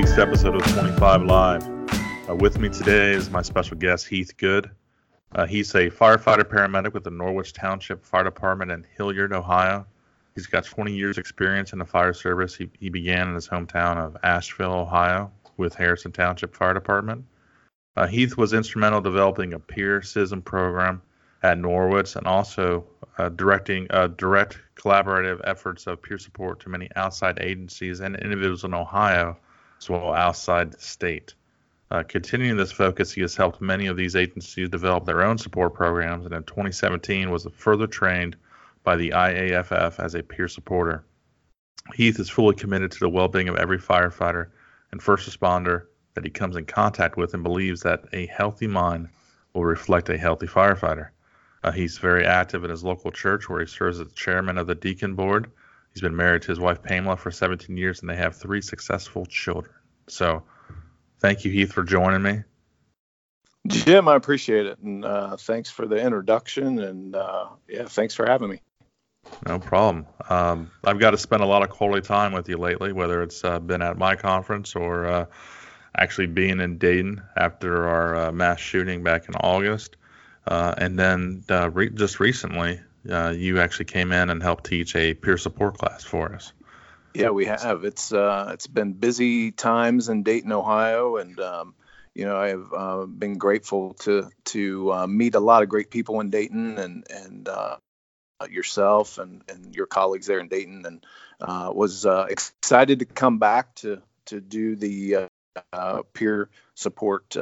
week's episode of 25 Live. Uh, with me today is my special guest, Heith Good. Uh, he's a firefighter paramedic with the Norwich Township Fire Department in Hilliard, Ohio. He's got 20 years experience in the fire service. He, he began in his hometown of Ashville, Ohio, with Harrison Township Fire Department. Uh, Heith was instrumental in developing a peer CISM program at Norwich and also uh, directing uh, direct collaborative efforts of peer support to many outside agencies and individuals in Ohio, well outside the state. Uh, continuing this focus, he has helped many of these agencies develop their own support programs, and in 2017 was further trained by the IAFF as a peer supporter. Heith is fully committed to the well-being of every firefighter and first responder that he comes in contact with, and believes that a healthy mind will reflect a healthy firefighter. Uh, he's very active in his local church where he serves as chairman of the deacon board. He's been married to his wife Pamela for 17 years and they have three successful children. So, thank you, Heith, for joining me. Jim, I appreciate it. And uh, thanks for the introduction. And uh, yeah, thanks for having me. No problem. Um, I've got to spend a lot of quality time with you lately, whether it's uh, been at my conference or uh, actually being in Dayton after our uh, mass shooting back in August. Uh, and then uh, re- just recently, uh, you actually came in and helped teach a peer support class for us. Yeah, we have. It's uh, it's been busy times in Dayton, Ohio, and um, you know I have uh, been grateful to to uh, meet a lot of great people in Dayton, and and yourself and and your colleagues there in Dayton, and was excited to come back to to do the peer support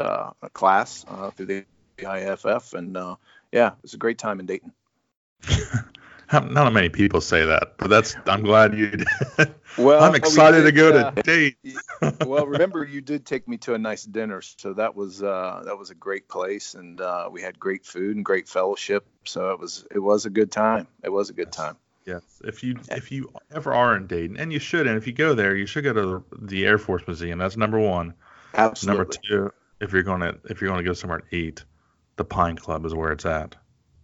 class through the IFF, and uh, yeah, it was a great time in Dayton. Not many people say that, but that's I'm glad you did. Well, I'm excited did, to go uh, to date. well, remember you did take me to a nice dinner, so that was uh, that was a great place, and uh, we had great food and great fellowship. So it was it was a good time. It was a good time. Yes. If you if you ever are in Dayton, and you should, and if you go there, you should go to the, Air Force Museum. That's number one. Absolutely. Number two, if you're going to if you're going to go somewhere to eat, the Pine Club is where it's at.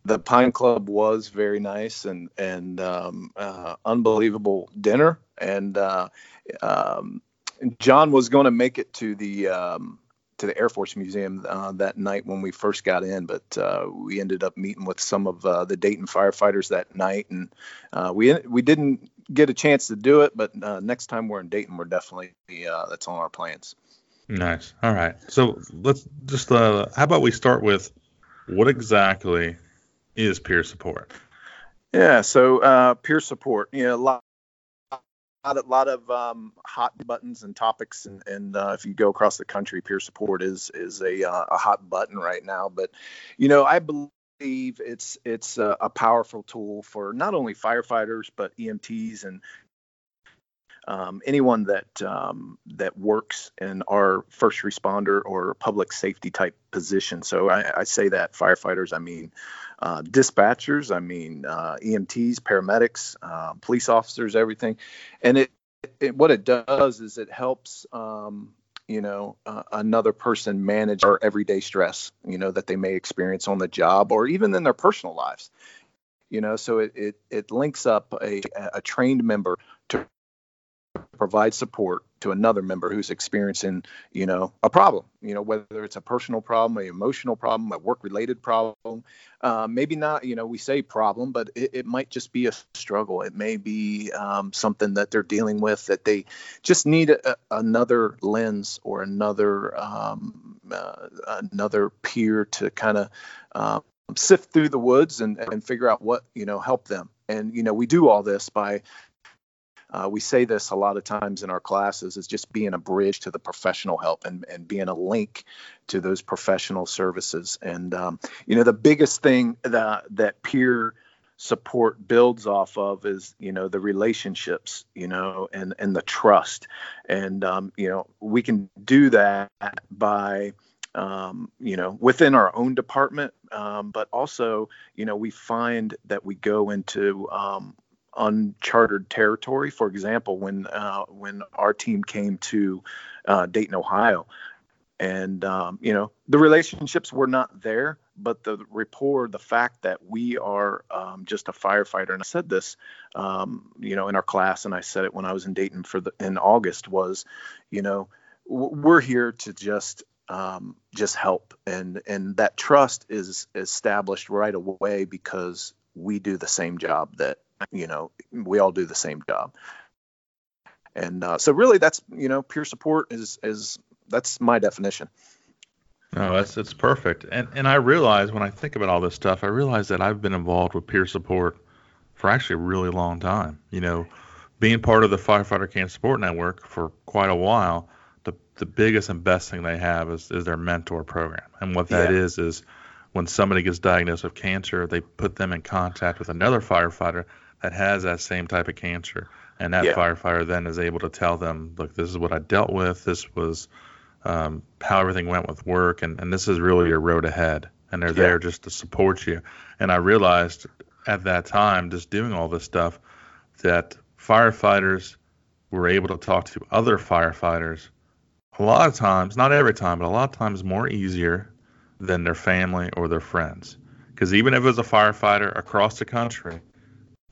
The Pine Club was very nice and and um, uh, unbelievable dinner. And uh, um, John was going to make it to the um, to the Air Force Museum uh, that night when we first got in, but uh, we ended up meeting with some of uh, the Dayton firefighters that night, and uh, we we didn't get a chance to do it. But next time we're in Dayton, we're definitely that's on our plans. Nice. All right. So let's just how about we start with what exactly is peer support? Yeah, so uh, peer support, you know, a lot, lot of, lot of um, hot buttons and topics, and, and uh, if you go across the country, peer support is is a, uh, a hot button right now. But you know, I believe it's it's a, a powerful tool for not only firefighters but EMTs and um, anyone that um, that works in our first responder or public safety type position. So I, I say that firefighters, I mean uh, dispatchers, I mean uh, EMTs, paramedics, uh, police officers, everything. And it, it, what it does is it helps. Um, you know, uh, another person manage our everyday stress, you know, that they may experience on the job or even in their personal lives you know so it, it, it links up a, a trained member provide support to another member who's experiencing, you know, a problem, you know, whether it's a personal problem, an emotional problem, a work related problem, uh, maybe not, you know, we say problem, but it, it might just be a struggle. It may be um, something that they're dealing with that they just need a, another lens or another, um, uh, another peer to kind of um, sift through the woods and, and figure out what, you know, help them. And, you know, we do all this by uh, we say this a lot of times in our classes is just being a bridge to the professional help and, and being a link to those professional services. And, um, you know, the biggest thing that, that peer support builds off of is, you know, the relationships, you know, and, and the trust. And, um, you know, we can do that by, um, you know, within our own department, um, but also, you know, we find that we go into um, uncharted territory. For example, when uh, when our team came to uh, Dayton, Ohio, and um, you know the relationships were not there but the rapport the fact that we are um, just a firefighter and i said this um, you know in our class and i said it when i was in dayton for the in august was you know we're here to just um, just help and and that trust is established right away because we do the same job that you know we all do the same job and uh, so really that's you know peer support is is that's my definition. No, that's it's perfect. And and I realize when I think about all this stuff, I realize that I've been involved with peer support for actually a really long time. You know, being part of the Firefighter Cancer Support Network for quite a while, the the biggest and best thing they have is is their mentor program. And what that yeah. is is when somebody gets diagnosed with cancer, they put them in contact with another firefighter that has that same type of cancer. And that yeah. firefighter then is able to tell them, look, this is what I dealt with. This was um, how everything went with work, and, and this is really your road ahead. And they're yeah. there just to support you. And I realized at that time, just doing all this stuff, that firefighters were able to talk to other firefighters a lot of times, not every time, but a lot of times more easier than their family or their friends. Because even if it was a firefighter across the country,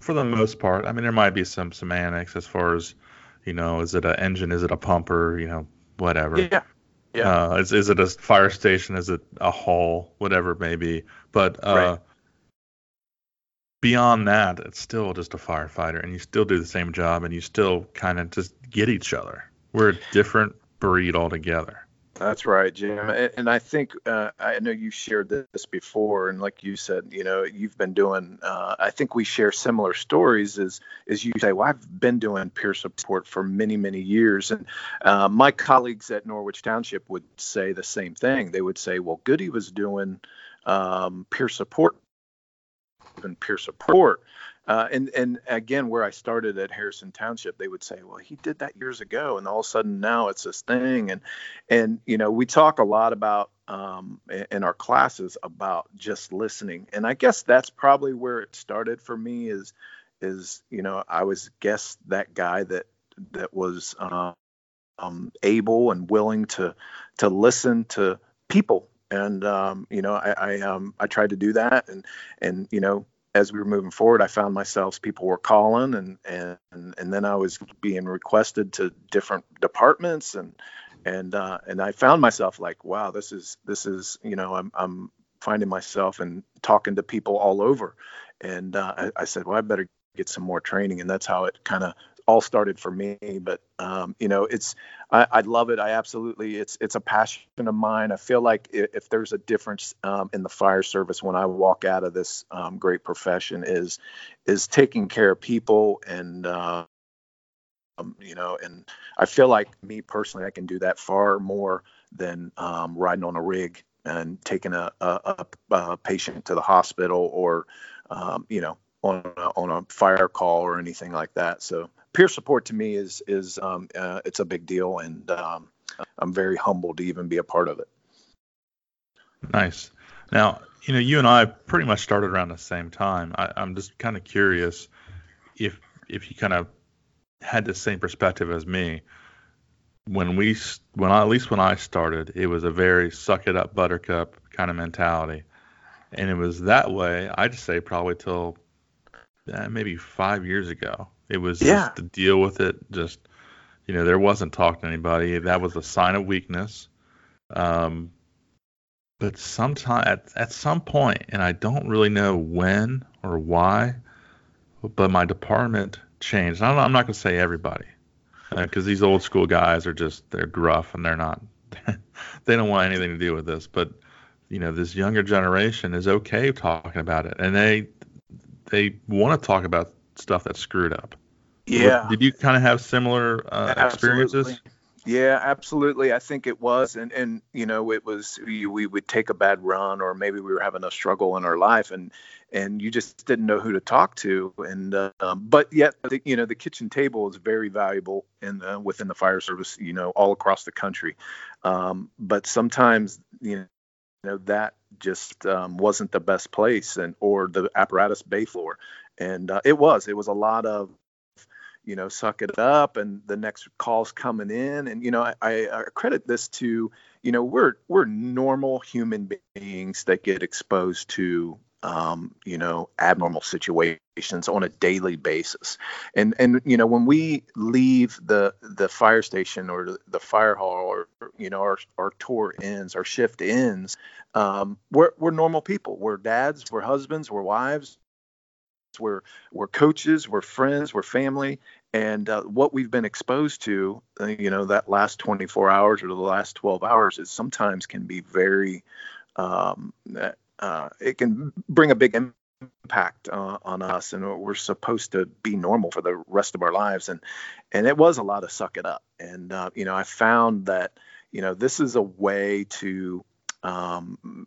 for the most part, I mean, there might be some semantics as far as, you know, is it an engine, is it a pumper, you know, whatever. Yeah. Yeah. Uh, is, is it a fire station? Is it a hall? Whatever it may be. But uh, right. beyond that, it's still just a firefighter, and you still do the same job, and you still kind of just get each other. We're a different breed altogether. That's right, Jim. And I think uh, I know you shared this before, and like you said, you know, you've been doing. Uh, I think we share similar stories. As you say, well, I've been doing peer support for many many years, and uh, my colleagues at Norwich Township would say the same thing. They would say, well, Goody was doing um, peer support and peer support uh, and and again, where I started at Harrison Township, they would say, "Well, he did that years ago," and all of a sudden now it's this thing. And and you know, we talk a lot about um, in our classes about just listening, and I guess that's probably where it started for me. Is is you know, I was guess that guy that that was um, um, able and willing to to listen to people and um, you know I I, um, I tried to do that and and you know as we were moving forward, I found myself people were calling and and and then I was being requested to different departments and and uh, and I found myself like, wow, this is this is you know I'm I'm finding myself and talking to people all over, and uh, I, I said, well, I better get some more training, and that's how it kind of all started for me. But um, you know, it's I, I, love it. I absolutely it's it's a passion of mine. I feel like if, if there's a difference um, in the fire service when I walk out of this um, great profession is is taking care of people and. Uh, you know, and I feel like me personally, I can do that far more than um, riding on a rig and taking a, a, a patient to the hospital or, um, you know, on a, on a fire call or anything like that. So peer support to me is is um, uh, it's a big deal, and um, I'm very humbled to even be a part of it. Nice. Now, you know, you and I pretty much started around the same time. I, I'm just kind of curious if if you kind of had the same perspective as me. When we, when I, at least when I started, it was a very suck it up, buttercup kind of mentality, and it was that way. I'd say probably till uh, maybe five years ago. It was yeah. just to deal with it. Just you know, there wasn't talking to anybody. That was a sign of weakness. Um, but sometime at at some point, and I don't really know when or why, but my department changed. I'm not, I'm not going to say everybody, because uh, these old school guys are just they're gruff and they're not. they don't want anything to do with this. But you know, this younger generation is okay talking about it, and they they want to talk about stuff that's screwed up. Yeah. Did you kind of have similar uh, experiences? Yeah, absolutely. I think it was, and and you know, it was we, we would take a bad run, or maybe we were having a struggle in our life, and and you just didn't know who to talk to, and uh, um, but yet, the, you know, the kitchen table is very valuable in uh, within the fire service, you know, all across the country. Um, but sometimes, you know, you know that just um, wasn't the best place, and or the apparatus bay floor, and uh, it was. It was a lot of you know, suck it up, and the next call's coming in, and you know, I, I credit this to, you know, we're we're normal human beings that get exposed to um, you know, abnormal situations on a daily basis. And and you know, when we leave the the fire station or the fire hall or you know our our tour ends, our shift ends, um, we're we're normal people. We're dads, we're husbands, we're wives, we're we're coaches, we're friends, we're family, and uh, what we've been exposed to, uh, you know, that last 24 hours or the last 12 hours is sometimes can be very um, uh, it can bring a big impact uh, on us and we're supposed to be normal for the rest of our lives. And and it was a lot of suck it up. And uh, you know i found that you know this is a way to um,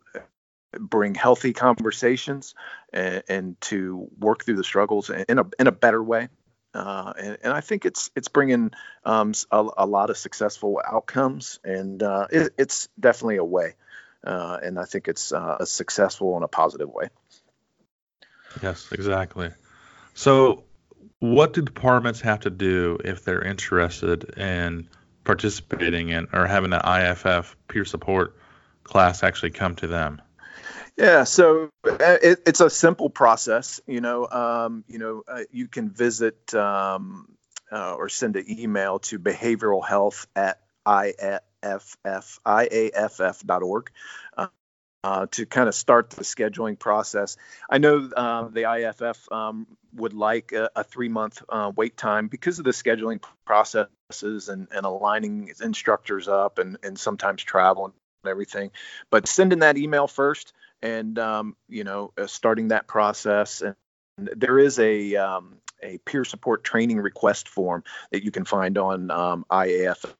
bring healthy conversations and, and, to work through the struggles in a in a better way. Uh, and, and, I think it's it's bringing um, a, a, lot of successful outcomes, and uh, it, it's definitely a way uh, and I think it's uh, a successful in a positive way. Yes, exactly. So, what do departments have to do if they're interested in participating in or having an IFF peer support class actually come to them? Yeah, so uh, it, it's a simple process. You know, um, you know, uh, you can visit um, uh, or send an email to behavioral health at I, at IAFF IAFF, uh, uh, to kind of start the scheduling process. I know uh, the IAFF um, would like a, a three month uh, wait time because of the scheduling processes and, and aligning instructors up and, and sometimes travel and everything. But sending that email first and, um, you know, uh, starting that process. And there is a, um, a peer support training request form that you can find on um, IAFF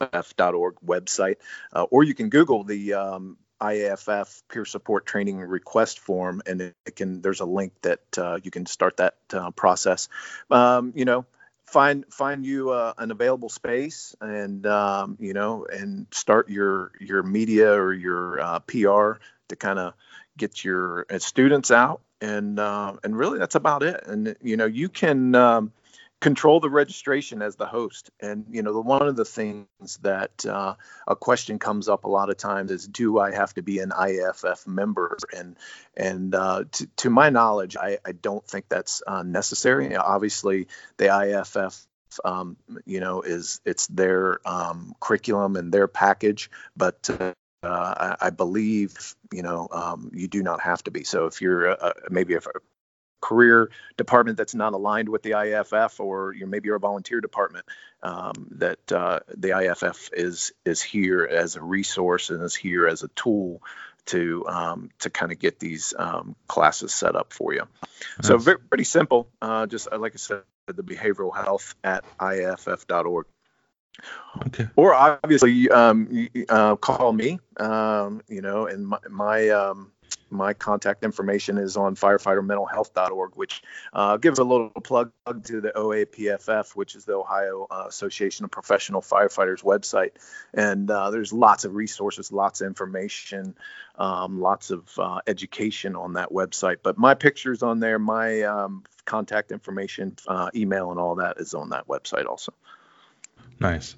IAFF.org website, uh, or you can Google the um, IAFF peer support training request form, and it can. There's a link that uh, you can start that uh, process. Um, you know, find find you uh, an available space, and um, you know, and start your your media or your uh, PR to kind of get your uh, students out, and and really that's about it. And you know, you can. Um, control the registration as the host. And you know the, one of the things that uh, a question comes up a lot of times is do i have to be an iff member? And and uh, to, to, my knowledge I, I don't think that's uh, necessary. Obviously the iff um, you know is it's their um, curriculum and their package. But uh, I, I, believe you know um, you do not have to be. So if you're uh, maybe if career department that's not aligned with the IFF, or you maybe you're a volunteer department, um, that uh, the IFF is is here as a resource and is here as a tool to um, to kind of get these um, classes set up for you. Nice. So very, pretty simple. Uh, just uh, like I said, the behavioral health at iaff.org. Okay. Or obviously, um, uh, call me. Um, you know, and my, my um, my contact information is on firefightermentalhealth.org, which uh, gives a little plug to the OAPFF, which is the Ohio uh, Association of Professional Firefighters website. And uh, there's lots of resources, lots of information, um, lots of uh, education on that website. But my picture's on there, my um, contact information, uh, email, and all that is on that website also. Nice.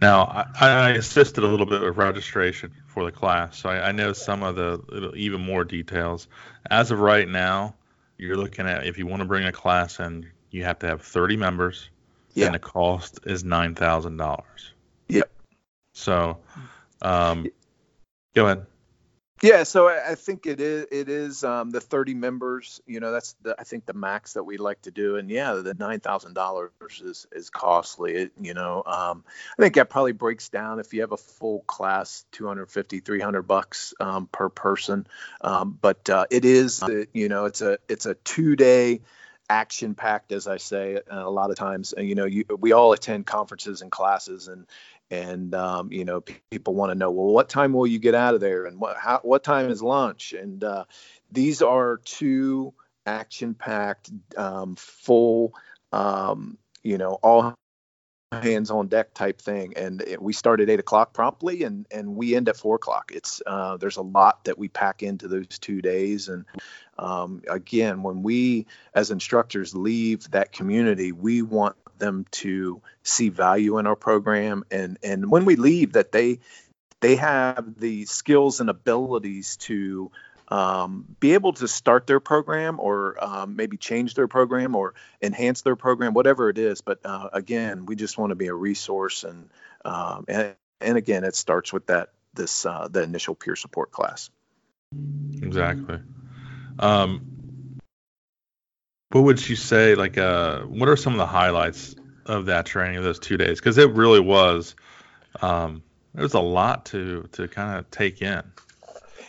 Now, I, I, assisted a little bit with registration for the class, so I, I, know some of the even more details. As of right now, you're looking at if you want to bring a class in, you have to have 30 members, yeah. and the cost is nine thousand dollars. Yep. So, um, go ahead. Yeah, so I think it is it is um, the 30 members. You know, that's the, I think the max that we like to do. And yeah, the nine thousand dollars is is costly. It, you know, um, I think that probably breaks down if you have a full class, 250, 300 bucks um, per person. Um, but uh, it is, you know, it's a it's a two day action packed as i say a lot of times you know you, we all attend conferences and classes and and um, you know people want to know well what time will you get out of there? And what how, what time is lunch? And uh, these are two action packed um, full um, you know all hands on deck type thing. And it, we start at eight o'clock promptly and and we end at four o'clock. It's uh, there's a lot that we pack into those two days. And um, again when we as instructors leave that community we want them to see value in our program, and and when we leave, that they they have the skills and abilities to um, be able to start their program or um, maybe change their program or enhance their program, whatever it is. But uh, again, we just want to be a resource, and um, and, and again, it starts with that this uh, the initial peer support class. Exactly. Um, what would you say? Like, uh, what are some of the highlights of that training of those two days? Because it really was. Um, there's a lot to to kind of take in.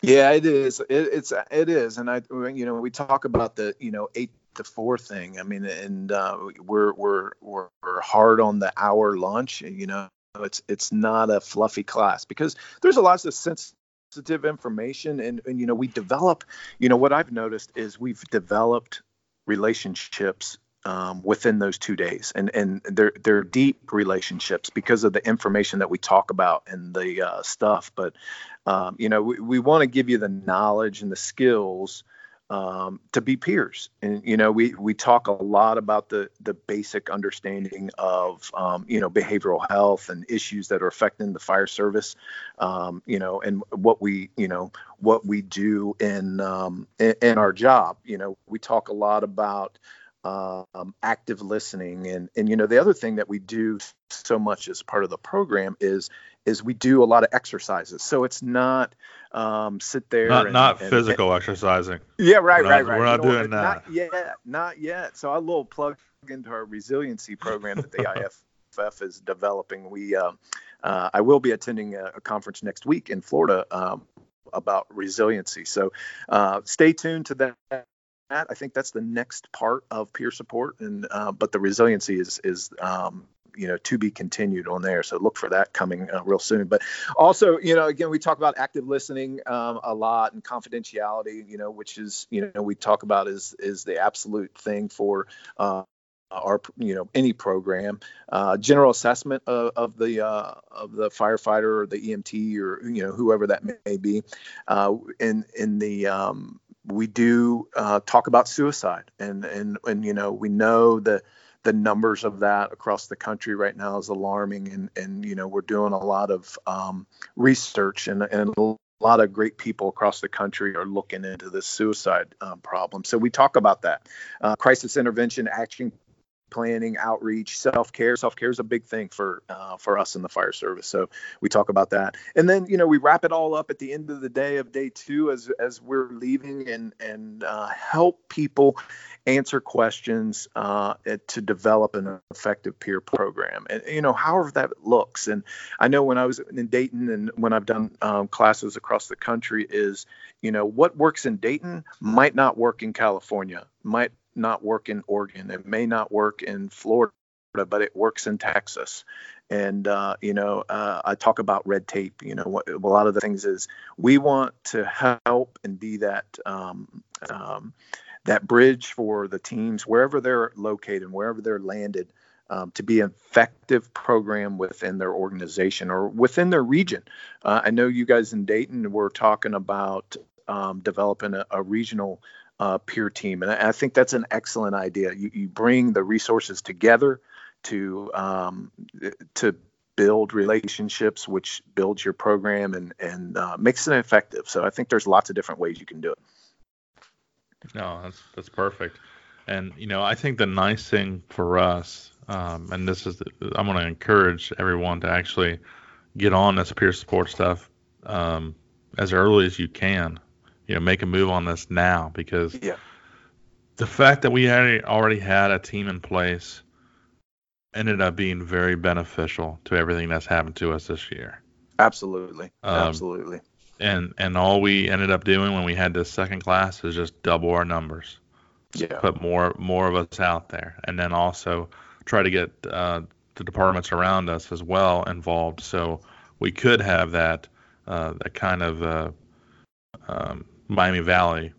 Yeah, it is. It, it's it is, and I you know we talk about the you know eight to four thing. I mean, and uh, we're we're we're hard on the hour lunch. You know, it's it's not a fluffy class because there's a lot of sensitive information, and and you know we develop. You know what I've noticed is we've developed relationships um, within those two days, and and they're they're deep relationships because of the information that we talk about and the uh, stuff. But um, you know, we, we want to give you the knowledge and the skills um, to be peers. And you know, we we talk a lot about the the basic understanding of um, you know behavioral health and issues that are affecting the fire service. Um, you know, and what we you know what we do in, um, in in our job. You know, we talk a lot about um, active listening and and you know the other thing that we do so much as part of the program is is we do a lot of exercises. So it's not um, sit there not and, not and, physical and, exercising. Yeah right we're right not, right we're not you know, doing that. not yet not yet. So a little plug into our resiliency program that the IFF is developing. We uh, uh, I will be attending a, a, conference next week in Florida um, about resiliency. So uh, stay tuned to that. I think that's the next part of peer support, and uh, but the resiliency is is um, you know to be continued on there. So look for that coming uh, real soon. But also, you know, again, we talk about active listening um, a lot and confidentiality. You know, which is you know we talk about is is the absolute thing for. Uh, our you know any program uh, general assessment of, of the uh, of the firefighter or the EMT or you know whoever that may be uh, in in the um, we do uh, talk about suicide, and and and you know we know the the numbers of that across the country right now is alarming, and and you know we're doing a lot of um, research, and and a lot of great people across the country are looking into this suicide um, problem. So we talk about that uh, crisis intervention action planning, outreach, self care. Self care is a big thing for uh, for us in the fire service. So we talk about that, and then you know we wrap it all up at the end of the day of day two as as we're leaving and and uh, help people answer questions uh, to develop an effective peer program. And you know however that looks. And I know when I was in Dayton and when I've done um, classes across the country is you know what works in Dayton might not work in California might not work in Oregon. It may not work in Florida, but it works in Texas. And uh, you know, uh, I talk about red tape. You know, what, a lot of the things is we want to help and be that um, um, that bridge for the teams wherever they're located, wherever they're landed. Um, to be an effective program within their organization or within their region. Uh, I know you guys in Dayton were talking about um, developing a, a regional uh, peer team. And I, I, think that's an excellent idea. You, you bring the resources together to um, to build relationships, which builds your program and and uh, makes it effective. So I think there's lots of different ways you can do it. No, that's that's perfect. And you know, I think the nice thing for us, um, and this is, the, I'm going to encourage everyone to actually get on this peer support stuff um, as early as you can you know make a move on this now because yeah. the fact that we had already had a team in place ended up being very beneficial to everything that's happened to us this year. Absolutely, um, absolutely. And and all we ended up doing when we had this second class is just double our numbers. Yeah. Put more more of us out there, and then also try to get uh, the departments around us as well involved, so we could have that uh, that kind of uh, um, Miami Valley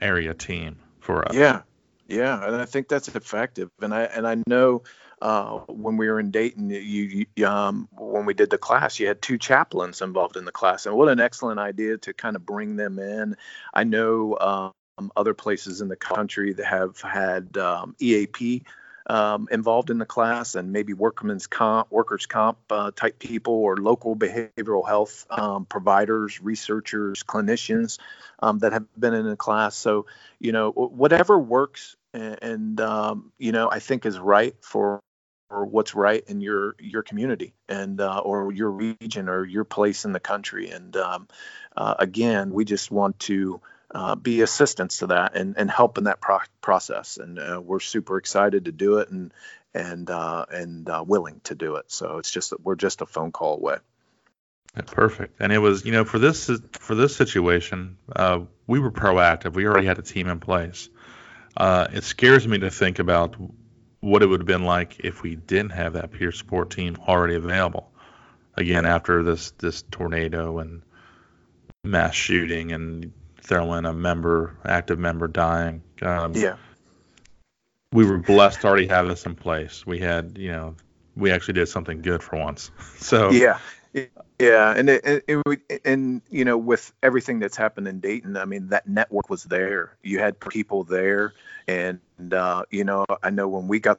area team for us. Yeah, yeah, and I think that's effective. And I and I know uh, when we were in Dayton, you, you um, when we did the class, you had two chaplains involved in the class, and what an excellent idea to kind of bring them in. I know um, other places in the country that have had um, EAP um, involved in the class and maybe workman's comp, workers' comp uh, type people or local behavioral health um, providers, researchers, clinicians um, that have been in the class. So, you know, whatever works and, and um, you know, I think is right for or what's right in your your community and uh, or your region or your place in the country. And um, uh, again, we just want to uh, be assistance to that and, and help in that pro- process. And uh, we're super excited to do it and and uh, and uh, willing to do it. So it's just we're just a phone call away. Perfect. And it was you know for this for this situation, uh, we were proactive. We already had a team in place. Uh, it scares me to think about what it would have been like if we didn't have that peer support team already available. Again, after this this tornado and mass shooting and throw in a member, active member dying. Um, yeah. We were blessed to already have this in place. We had, you know, we actually did something good for once. So yeah, yeah, and it, it, it, and you know, with everything that's happened in Dayton, I mean, that network was there. You had people there, and uh, you know, I know when we got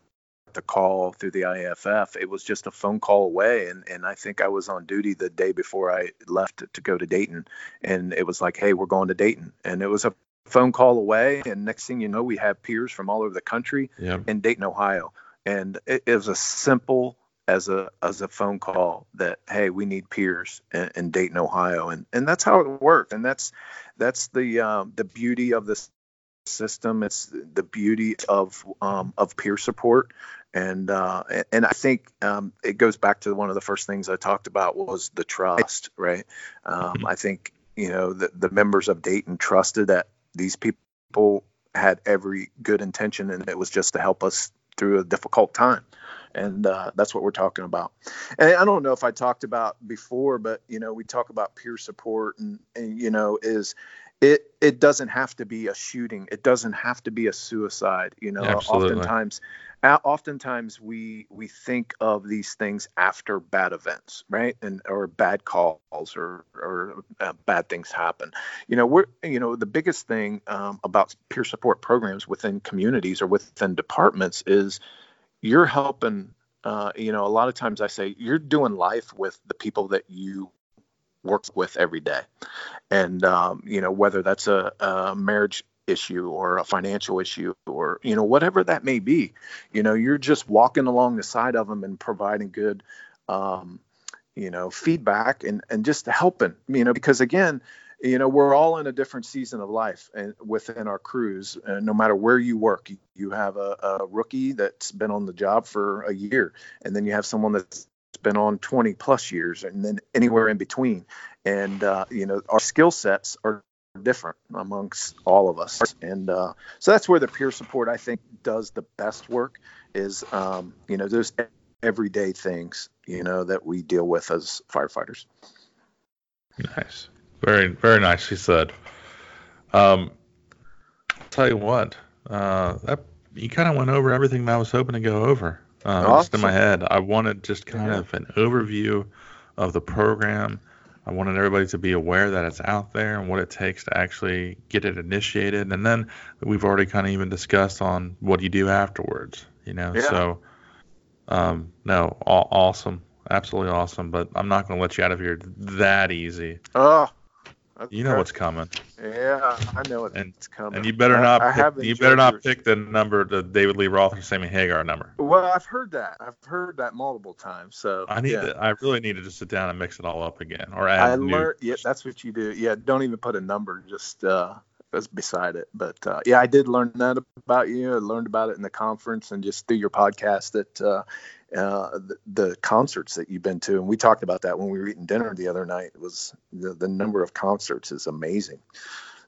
the call through the IFF. It was just a phone call away, and and I think I was on duty the day before I left to go to Dayton, and it was like, hey, we're going to Dayton, and it was a phone call away, and next thing you know, we have peers from all over the country yep. in Dayton, Ohio, and it, it, was a simple as a as a phone call that hey, we need peers in, in Dayton, Ohio, and and that's how it worked, and that's that's the um, the beauty of this system. It's the beauty of um, of peer support and uh, and I think um, it goes back to one of the first things I talked about was the trust, right? Um, mm-hmm. I think you know the, the members of Dayton trusted that these people had every good intention, and it was just to help us through a difficult time, and uh, that's what we're talking about. And I don't know if I talked about before, but you know we talk about peer support, and, and you know is it it doesn't have to be a shooting. It doesn't have to be a suicide you know. Absolutely. oftentimes oftentimes we we think of these things after bad events right? And or bad calls or or uh, bad things happen. You know we're you know the biggest thing um, about peer support programs within communities or within departments is you're helping uh, you know a lot of times i say you're doing life with the people that you work with every day. And um, you know whether that's a, a marriage issue or a financial issue or you know whatever that may be you know you're just walking along the side of them and providing good um, you know feedback and and just helping you know because again you know we're all in a different season of life and within our crews and no matter where you work. You have a, a rookie that's been on the job for a year and then you have someone that's been on 20 plus years and then anywhere in between and uh, you know our skill sets are different amongst all of us. And uh, so that's where the peer support I think does the best work is um, you know those everyday things you know that we deal with as firefighters. Nice, very very nicely said. Um, I'll tell you what, uh, that you kind of went over everything that I was hoping to go over. Uh, awesome. Just in my head, I wanted just kind yeah. of an overview of the program I wanted everybody to be aware that it's out there and what it takes to actually get it initiated. And then we've already kind of even discussed on what you do afterwards, you know. Yeah. So, um, no, all, awesome, absolutely awesome. But I'm not going to let you out of here that easy. Oh, Okay. You know what's coming. Yeah, I know what's and, coming. And you better not. I, pick, you better not pick the number, the David Lee Roth or Sammy Hagar number. Well, I've heard that. I've heard that multiple times. So I need yeah. to. I really need to just sit down and mix it all up again, or add. I learned. Yeah, that's what you do. Yeah, don't even put a number. Just uh, that's beside it. But uh, yeah, I did learn that about you. I learned about it in the conference and just through your podcast that uh, uh, the, the, concerts that you've been to, and we talked about that when we were eating dinner the other night. It was the, the number of concerts is amazing.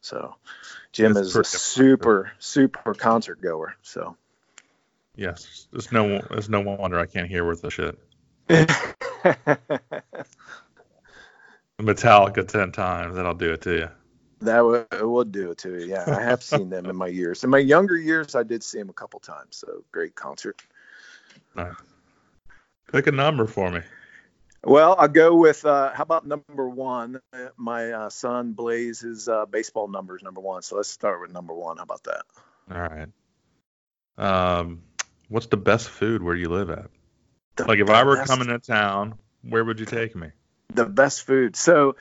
So, Jim it's is a super super concert goer. So, yes, it's no it's no wonder I can't hear worth a shit. Metallica ten times, and I'll do it to you. That would, do it to you. Yeah, I have seen them in my years. In my younger years, I did see them a couple times. So great concert. Nice. Pick a number for me. Well, I'll go with uh, how about number one? My uh, son Blaze his uh, baseball numbers number one. So let's start with number one. How about that? All right. Um, what's the best food where you live at? The Like if I were best- coming to town, where would you take me? the best food. So,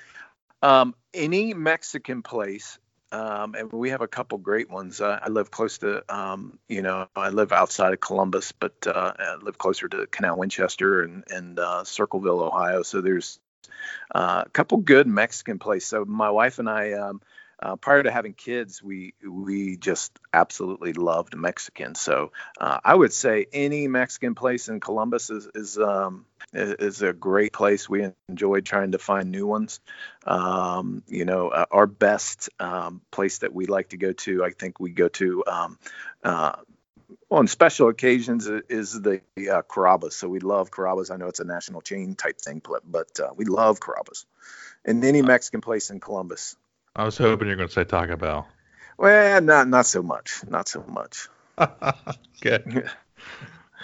um, any Mexican place, um, and we have a couple great ones. Uh, I live close to, um, you know, I live outside of Columbus, but uh, I live closer to Canal Winchester and and uh, Circleville, Ohio. So there's uh, a couple good Mexican places. So my wife and I. Um, uh, prior to having kids, we we just absolutely loved Mexican. So uh, I would say any Mexican place in Columbus is is um, is a great place. We enjoy trying to find new ones. Um, you know, uh, our best um, place that we like to go to, I think we go to um, uh, on special occasions is the uh, Carrabba's. So we love Carrabba's. I know it's a national chain type thing, but, but uh, we love Carrabba's. And any Mexican place in Columbus. I was hoping you were going to say Taco Bell. Well, not not so much. Not so much. okay.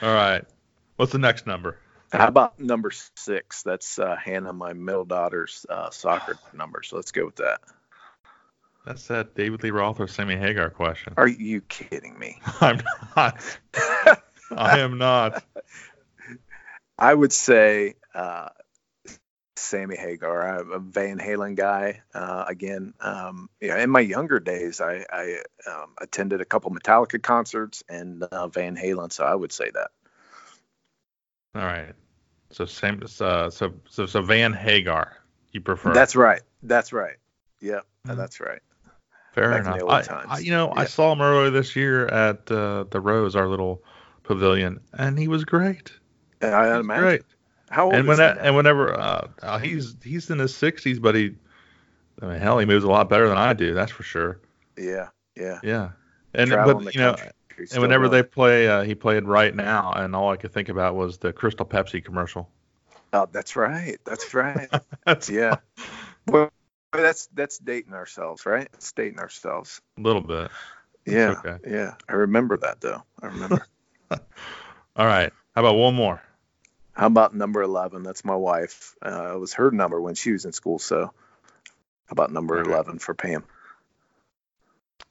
All right. What's the next number? How about number six? That's uh, Hannah, my middle daughter's uh, soccer number. So let's go with that. That's that David Lee Roth or Sammy Hagar question. Are you kidding me? I'm not. I am not. I would say uh, Sammy Hagar. I'm a Van Halen guy. Uh, again, um, yeah, in my younger days, I, I um, attended a couple Metallica concerts and uh, Van Halen, so I would say that. All right. So same. Uh, so so so Van Hagar. You prefer? That's right. That's right. Yeah, Mhm. that's right. fair back enough. I. I, you know, I saw him earlier this year at uh, the Rose, our little pavilion, and he was great. And I imagine. great. How old And is when he I, and whenever uh, uh, he's he's in his 60s, but he, I mean, hell, he moves a lot better than I do. That's for sure. Yeah, yeah. Yeah. And but you know, country, and whenever they play, uh, he played right now, and all I could think about was the Crystal Pepsi commercial. Oh, that's right. That's right. That's yeah. Well, that's that's dating ourselves, right? It's dating ourselves. a little bit. Yeah. okay. Yeah. I remember that though. I remember. All right. How about one more? How about number 11? That's my wife. Uh, it was her number when she was in school. So, how about number Okay. 11 for Pam?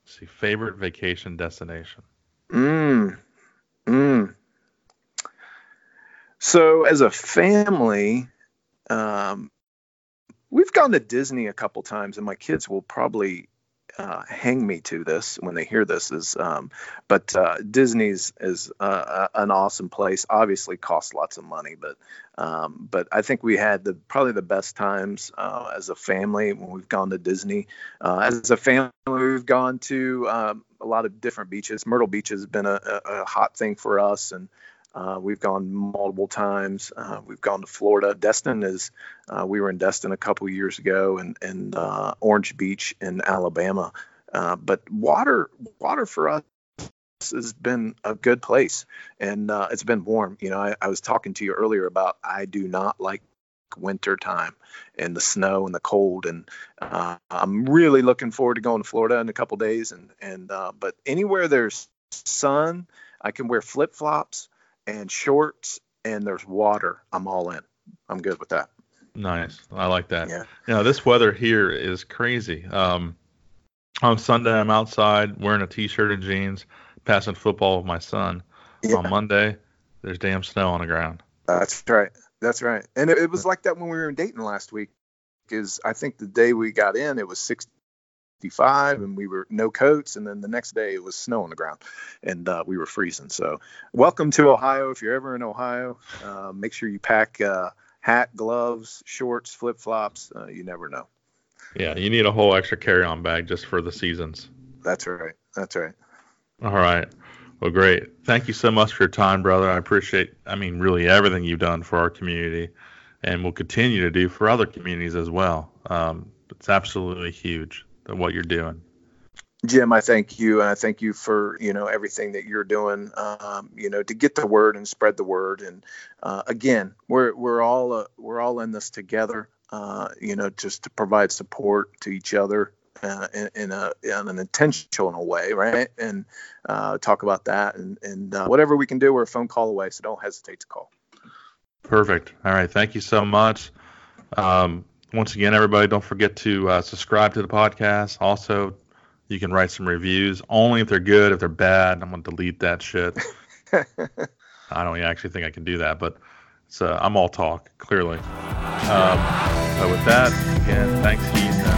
Let's see, favorite vacation destination. Mm. Mm. So, as a family, um, we've gone to Disney a couple times, and my kids will probably uh, hang me to this when they hear this. Is um, but uh, Disney's is uh, an awesome place. Obviously, costs lots of money, but um, but I think we had the probably the best times uh, as a family when we've gone to Disney. Uh, as a family, we've gone to um, a lot of different beaches. Myrtle Beach has been a, a, a hot thing for us, and uh, we've gone multiple times. Uh, we've gone to Florida. Destin is. Uh, we were in Destin a couple years ago, and and uh, Orange Beach in Alabama. Uh, but water, water for us has been a good place, and uh, it's been warm. You know, I, I was talking to you earlier about I do not like winter time and the snow and the cold and uh, i'm really looking forward to going to florida in a couple days and and uh, but anywhere there's sun i can wear flip-flops and shorts and there's water i'm all in i'm good with that Nice. I like that. Yeah. You know, this weather here is crazy. Um, on Sunday, I'm outside wearing a t-shirt and jeans, passing football with my son. yeah On Monday, there's damn snow on the ground. that's right that's right. And it, it was like that when we were in dayton last week because i think the day we got in it was 65 and we were no coats and then the next day it was snow on the ground and uh, we were freezing. So welcome to ohio if you're ever in ohio. Uh, make sure you pack uh, hat gloves shorts flip-flops uh, you never know. Yeah, you need a whole extra carry-on bag just for the seasons. that's right. That's right. All right. Well, great. Thank you so much for your time, brother. I appreciate, I mean, really everything you've done for our community and will continue to do for other communities as well. Um, it's absolutely huge what you're doing. Jim, I thank you, and I thank you for you know everything that you're doing. Um, you know, to get the word and spread the word. And uh, again, we're we're all uh, we're all in this together. Uh, you know, just to provide support to each other uh, in, in a in an intentional way, right? And uh, talk about that, and and uh, whatever we can do, we're a phone call away. So don't hesitate to call. Perfect. All right. Thank you so much. Um, once again, everybody, don't forget to uh, subscribe to the podcast. Also, you can write some reviews, only if they're good. If they're bad, I'm going to delete that shit. I don't actually think I can do that, but it's, uh, I'm all talk, clearly. Um, but with that, again, thanks, Heith.